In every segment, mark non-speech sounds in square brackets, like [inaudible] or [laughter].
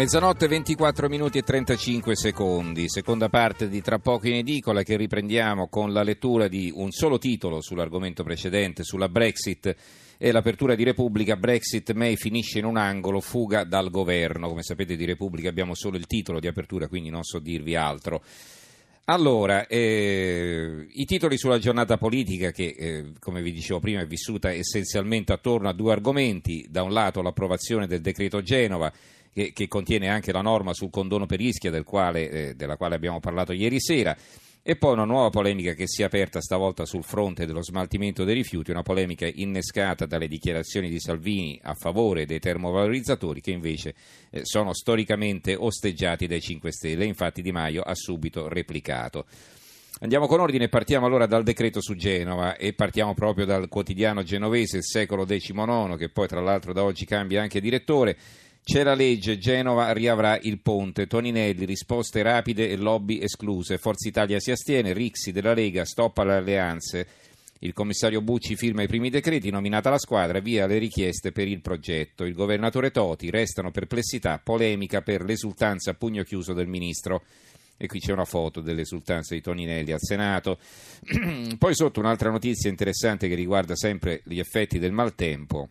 Mezzanotte 24 minuti e 35 secondi, seconda parte di Tra poco in edicola che riprendiamo con la lettura di un solo titolo sull'argomento precedente, sulla Brexit e l'apertura di Repubblica. Brexit May finisce in un angolo, fuga dal governo. Come sapete di Repubblica abbiamo solo il titolo di apertura, quindi non so dirvi altro. Allora, eh, i titoli sulla giornata politica che, eh, come vi dicevo prima, è vissuta essenzialmente attorno a due argomenti. Da un lato l'approvazione del decreto Genova, che, che contiene anche la norma sul condono per Ischia, del quale, eh, della quale abbiamo parlato ieri sera. E poi una nuova polemica che si è aperta stavolta sul fronte dello smaltimento dei rifiuti, una polemica innescata dalle dichiarazioni di Salvini a favore dei termovalorizzatori che invece eh, sono storicamente osteggiati dai 5 Stelle. Infatti Di Maio ha subito replicato. Andiamo con ordine, partiamo allora dal decreto su Genova e partiamo proprio dal quotidiano genovese, il secolo XIX, che poi tra l'altro da oggi cambia anche direttore. C'è la legge, Genova riavrà il ponte, Toninelli, risposte rapide e lobby escluse, Forza Italia si astiene, Rixi della Lega, stoppa le alleanze, il commissario Bucci firma i primi decreti, nominata la squadra, via le richieste per il progetto, il governatore Toti, restano perplessità, polemica per l'esultanza a pugno chiuso del ministro. E qui c'è una foto dell'esultanza di Toninelli al Senato. [clears throat] Poi sotto un'altra notizia interessante che riguarda sempre gli effetti del maltempo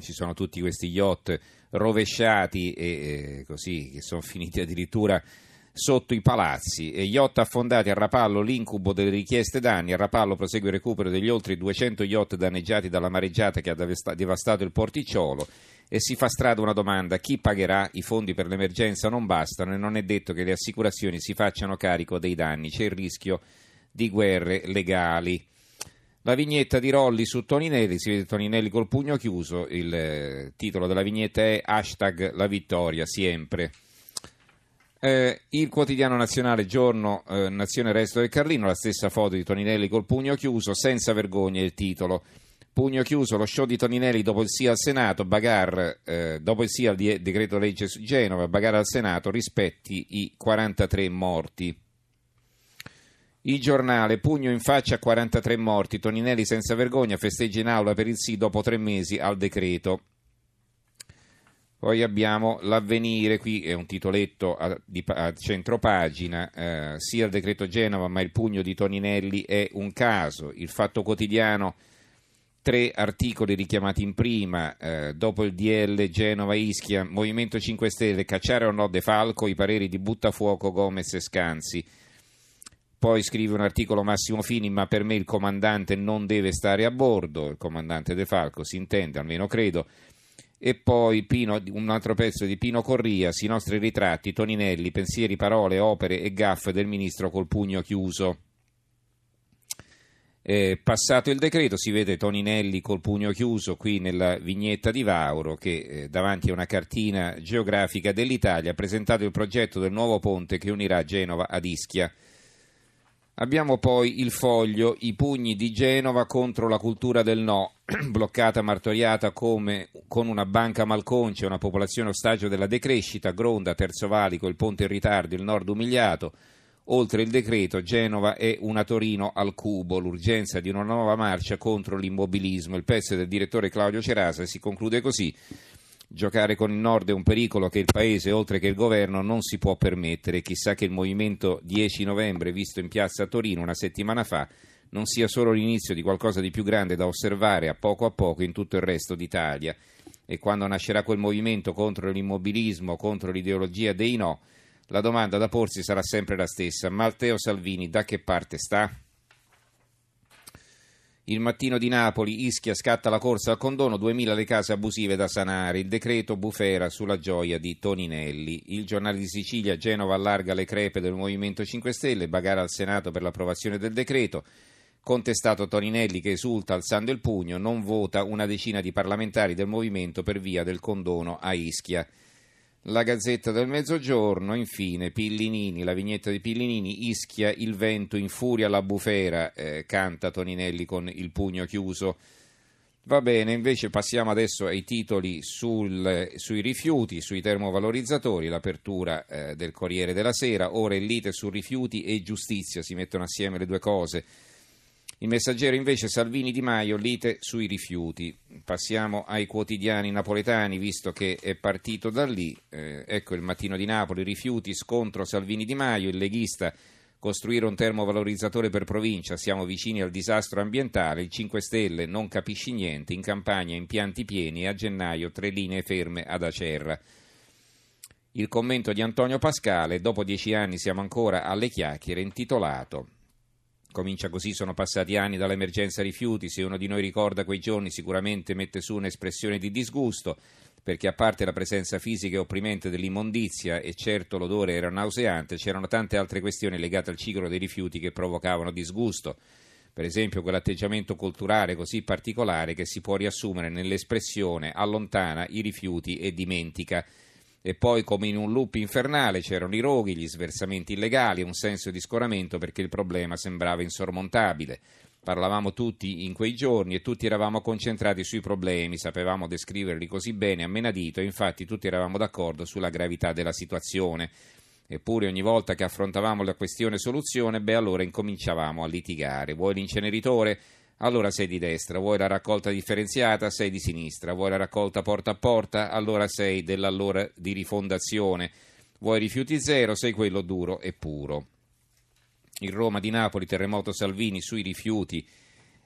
ci sono tutti questi yacht rovesciati e, così che sono finiti addirittura sotto i palazzi. E yacht affondati a Rapallo l'incubo delle richieste danni. A Rapallo prosegue il recupero degli oltre 200 yacht danneggiati dalla mareggiata che ha devastato il porticciolo. E si fa strada una domanda chi pagherà? I fondi per l'emergenza non bastano e non è detto che le assicurazioni si facciano carico dei danni. C'è il rischio di guerre legali la vignetta di Rolli su Toninelli, si vede Toninelli col pugno chiuso, il eh, titolo della vignetta è hashtag la vittoria, sempre. Eh, il quotidiano nazionale, giorno eh, Nazione Resto del Carlino, la stessa foto di Toninelli col pugno chiuso, senza vergogna il titolo. Pugno chiuso, lo show di Toninelli dopo il sì al Senato, Bagar, eh, dopo il sì al decreto legge su Genova, Bagar al Senato, rispetti i 43 morti. Il giornale, pugno in faccia a 43 morti, Toninelli senza vergogna, festeggia in aula per il sì dopo tre mesi al decreto. Poi abbiamo l'avvenire, qui è un titoletto a, di, a centropagina, eh, sia il decreto Genova ma il pugno di Toninelli è un caso. Il fatto quotidiano, tre articoli richiamati in prima, eh, dopo il DL Genova Ischia, Movimento 5 Stelle, cacciare o no De Falco, i pareri di Buttafuoco, Gomez e Scanzi. Poi scrive un articolo Massimo Fini, ma per me il comandante non deve stare a bordo, il comandante De Falco si intende, almeno credo. E poi Pino, un altro pezzo di Pino Corrias, i nostri ritratti, Toninelli, pensieri, parole, opere e gaffe del ministro col pugno chiuso. Eh, passato il decreto si vede Toninelli col pugno chiuso qui nella vignetta di Vauro che eh, davanti a una cartina geografica dell'Italia ha presentato il progetto del nuovo ponte che unirà Genova ad Ischia. Abbiamo poi il foglio, i pugni di Genova contro la cultura del no, [clears throat] bloccata, martoriata come con una banca malconcia, una popolazione ostaggio della decrescita, Gronda, Terzo Valico, il ponte in ritardo, il nord umiliato. Oltre il decreto, Genova è una Torino al cubo, l'urgenza di una nuova marcia contro l'immobilismo. Il pezzo del direttore Claudio Cerasa si conclude così. Giocare con il Nord è un pericolo che il Paese, oltre che il Governo, non si può permettere. Chissà che il movimento 10 novembre, visto in piazza a Torino una settimana fa, non sia solo l'inizio di qualcosa di più grande da osservare a poco a poco in tutto il resto d'Italia. E quando nascerà quel movimento contro l'immobilismo, contro l'ideologia dei no, la domanda da porsi sarà sempre la stessa. Matteo Salvini da che parte sta? Il mattino di Napoli, Ischia scatta la corsa al condono, 2000 le case abusive da sanare, il decreto bufera sulla gioia di Toninelli. Il giornale di Sicilia, Genova allarga le crepe del Movimento 5 Stelle, bagara al Senato per l'approvazione del decreto. Contestato Toninelli che esulta alzando il pugno, non vota una decina di parlamentari del movimento per via del condono a Ischia. La Gazzetta del Mezzogiorno, infine, Pillinini, la vignetta di Pillinini, Ischia il vento, in furia la bufera, eh, canta Toninelli con il pugno chiuso. Va bene, invece passiamo adesso ai titoli sul, sui rifiuti, sui termovalorizzatori, l'apertura eh, del Corriere della Sera, ora il lite su rifiuti e giustizia, si mettono assieme le due cose. Il messaggero invece Salvini Di Maio, lite sui rifiuti. Passiamo ai quotidiani napoletani, visto che è partito da lì. Eh, ecco il mattino di Napoli, rifiuti, scontro Salvini Di Maio, il leghista costruire un termovalorizzatore per provincia, siamo vicini al disastro ambientale, il 5 Stelle non capisci niente, in campagna impianti pieni e a gennaio tre linee ferme ad Acerra. Il commento di Antonio Pascale, dopo dieci anni siamo ancora alle chiacchiere, intitolato Comincia così, sono passati anni dall'emergenza rifiuti, se uno di noi ricorda quei giorni sicuramente mette su un'espressione di disgusto, perché a parte la presenza fisica e opprimente dell'immondizia e certo l'odore era nauseante, c'erano tante altre questioni legate al ciclo dei rifiuti che provocavano disgusto. Per esempio quell'atteggiamento culturale così particolare che si può riassumere nell'espressione allontana i rifiuti e dimentica. E poi, come in un loop infernale, c'erano i roghi, gli sversamenti illegali, un senso di scoramento perché il problema sembrava insormontabile. Parlavamo tutti in quei giorni e tutti eravamo concentrati sui problemi, sapevamo descriverli così bene a menadito e infatti tutti eravamo d'accordo sulla gravità della situazione. Eppure ogni volta che affrontavamo la questione soluzione, beh allora incominciavamo a litigare. Vuoi l'inceneritore? Allora sei di destra, vuoi la raccolta differenziata? Sei di sinistra, vuoi la raccolta porta a porta? Allora sei dell'allora di rifondazione. Vuoi rifiuti zero? Sei quello duro e puro il Roma di Napoli, terremoto Salvini sui rifiuti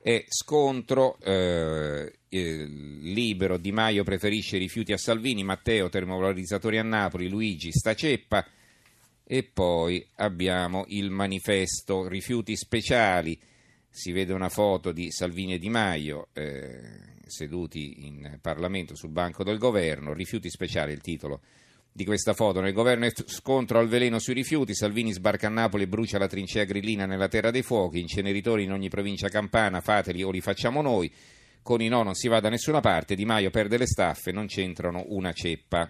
e scontro eh, libero Di Maio preferisce rifiuti a Salvini, Matteo termovalorizzatori a Napoli, Luigi sta ceppa e poi abbiamo il manifesto rifiuti speciali, si vede una foto di Salvini e Di Maio eh, seduti in Parlamento sul banco del governo, rifiuti speciali il titolo di questa foto. Nel governo è scontro al veleno sui rifiuti, Salvini sbarca a Napoli e brucia la trincea grillina nella terra dei fuochi, inceneritori in ogni provincia campana, fateli o li facciamo noi. Con i no non si va da nessuna parte, Di Maio perde le staffe, non c'entrano una ceppa.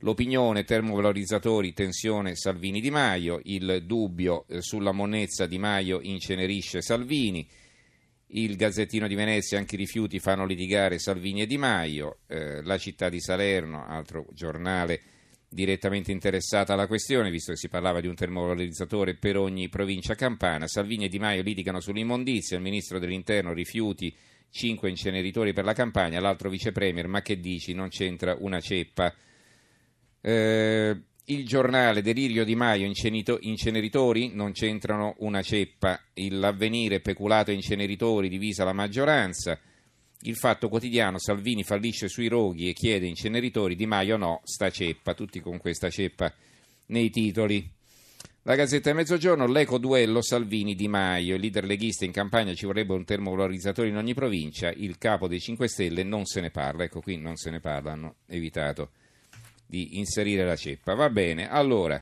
L'opinione, termovalorizzatori, tensione Salvini Di Maio, il dubbio eh, sulla monnezza Di Maio incenerisce Salvini. Il Gazzettino di Venezia, anche i rifiuti fanno litigare Salvini e Di Maio, eh, la città di Salerno, altro giornale direttamente interessato alla questione, visto che si parlava di un termovalorizzatore per ogni provincia campana, Salvini e Di Maio litigano sull'immondizia, il ministro dell'interno rifiuti 5 inceneritori per la campagna, l'altro vice premier, ma che dici, non c'entra una ceppa. Eh, il giornale Delirio di Maio, inceneritori, non c'entrano una ceppa. L'avvenire, peculato inceneritori, divisa la maggioranza. Il fatto quotidiano, Salvini fallisce sui roghi e chiede inceneritori, Di Maio no, sta ceppa. Tutti con questa ceppa nei titoli. La Gazzetta Mezzogiorno, l'eco duello Salvini-Di Maio. Il leader leghista in campagna ci vorrebbe un termovalorizzatore in ogni provincia. Il capo dei 5 Stelle non se ne parla. Ecco qui non se ne parla, hanno evitato di inserire la ceppa. Va bene, allora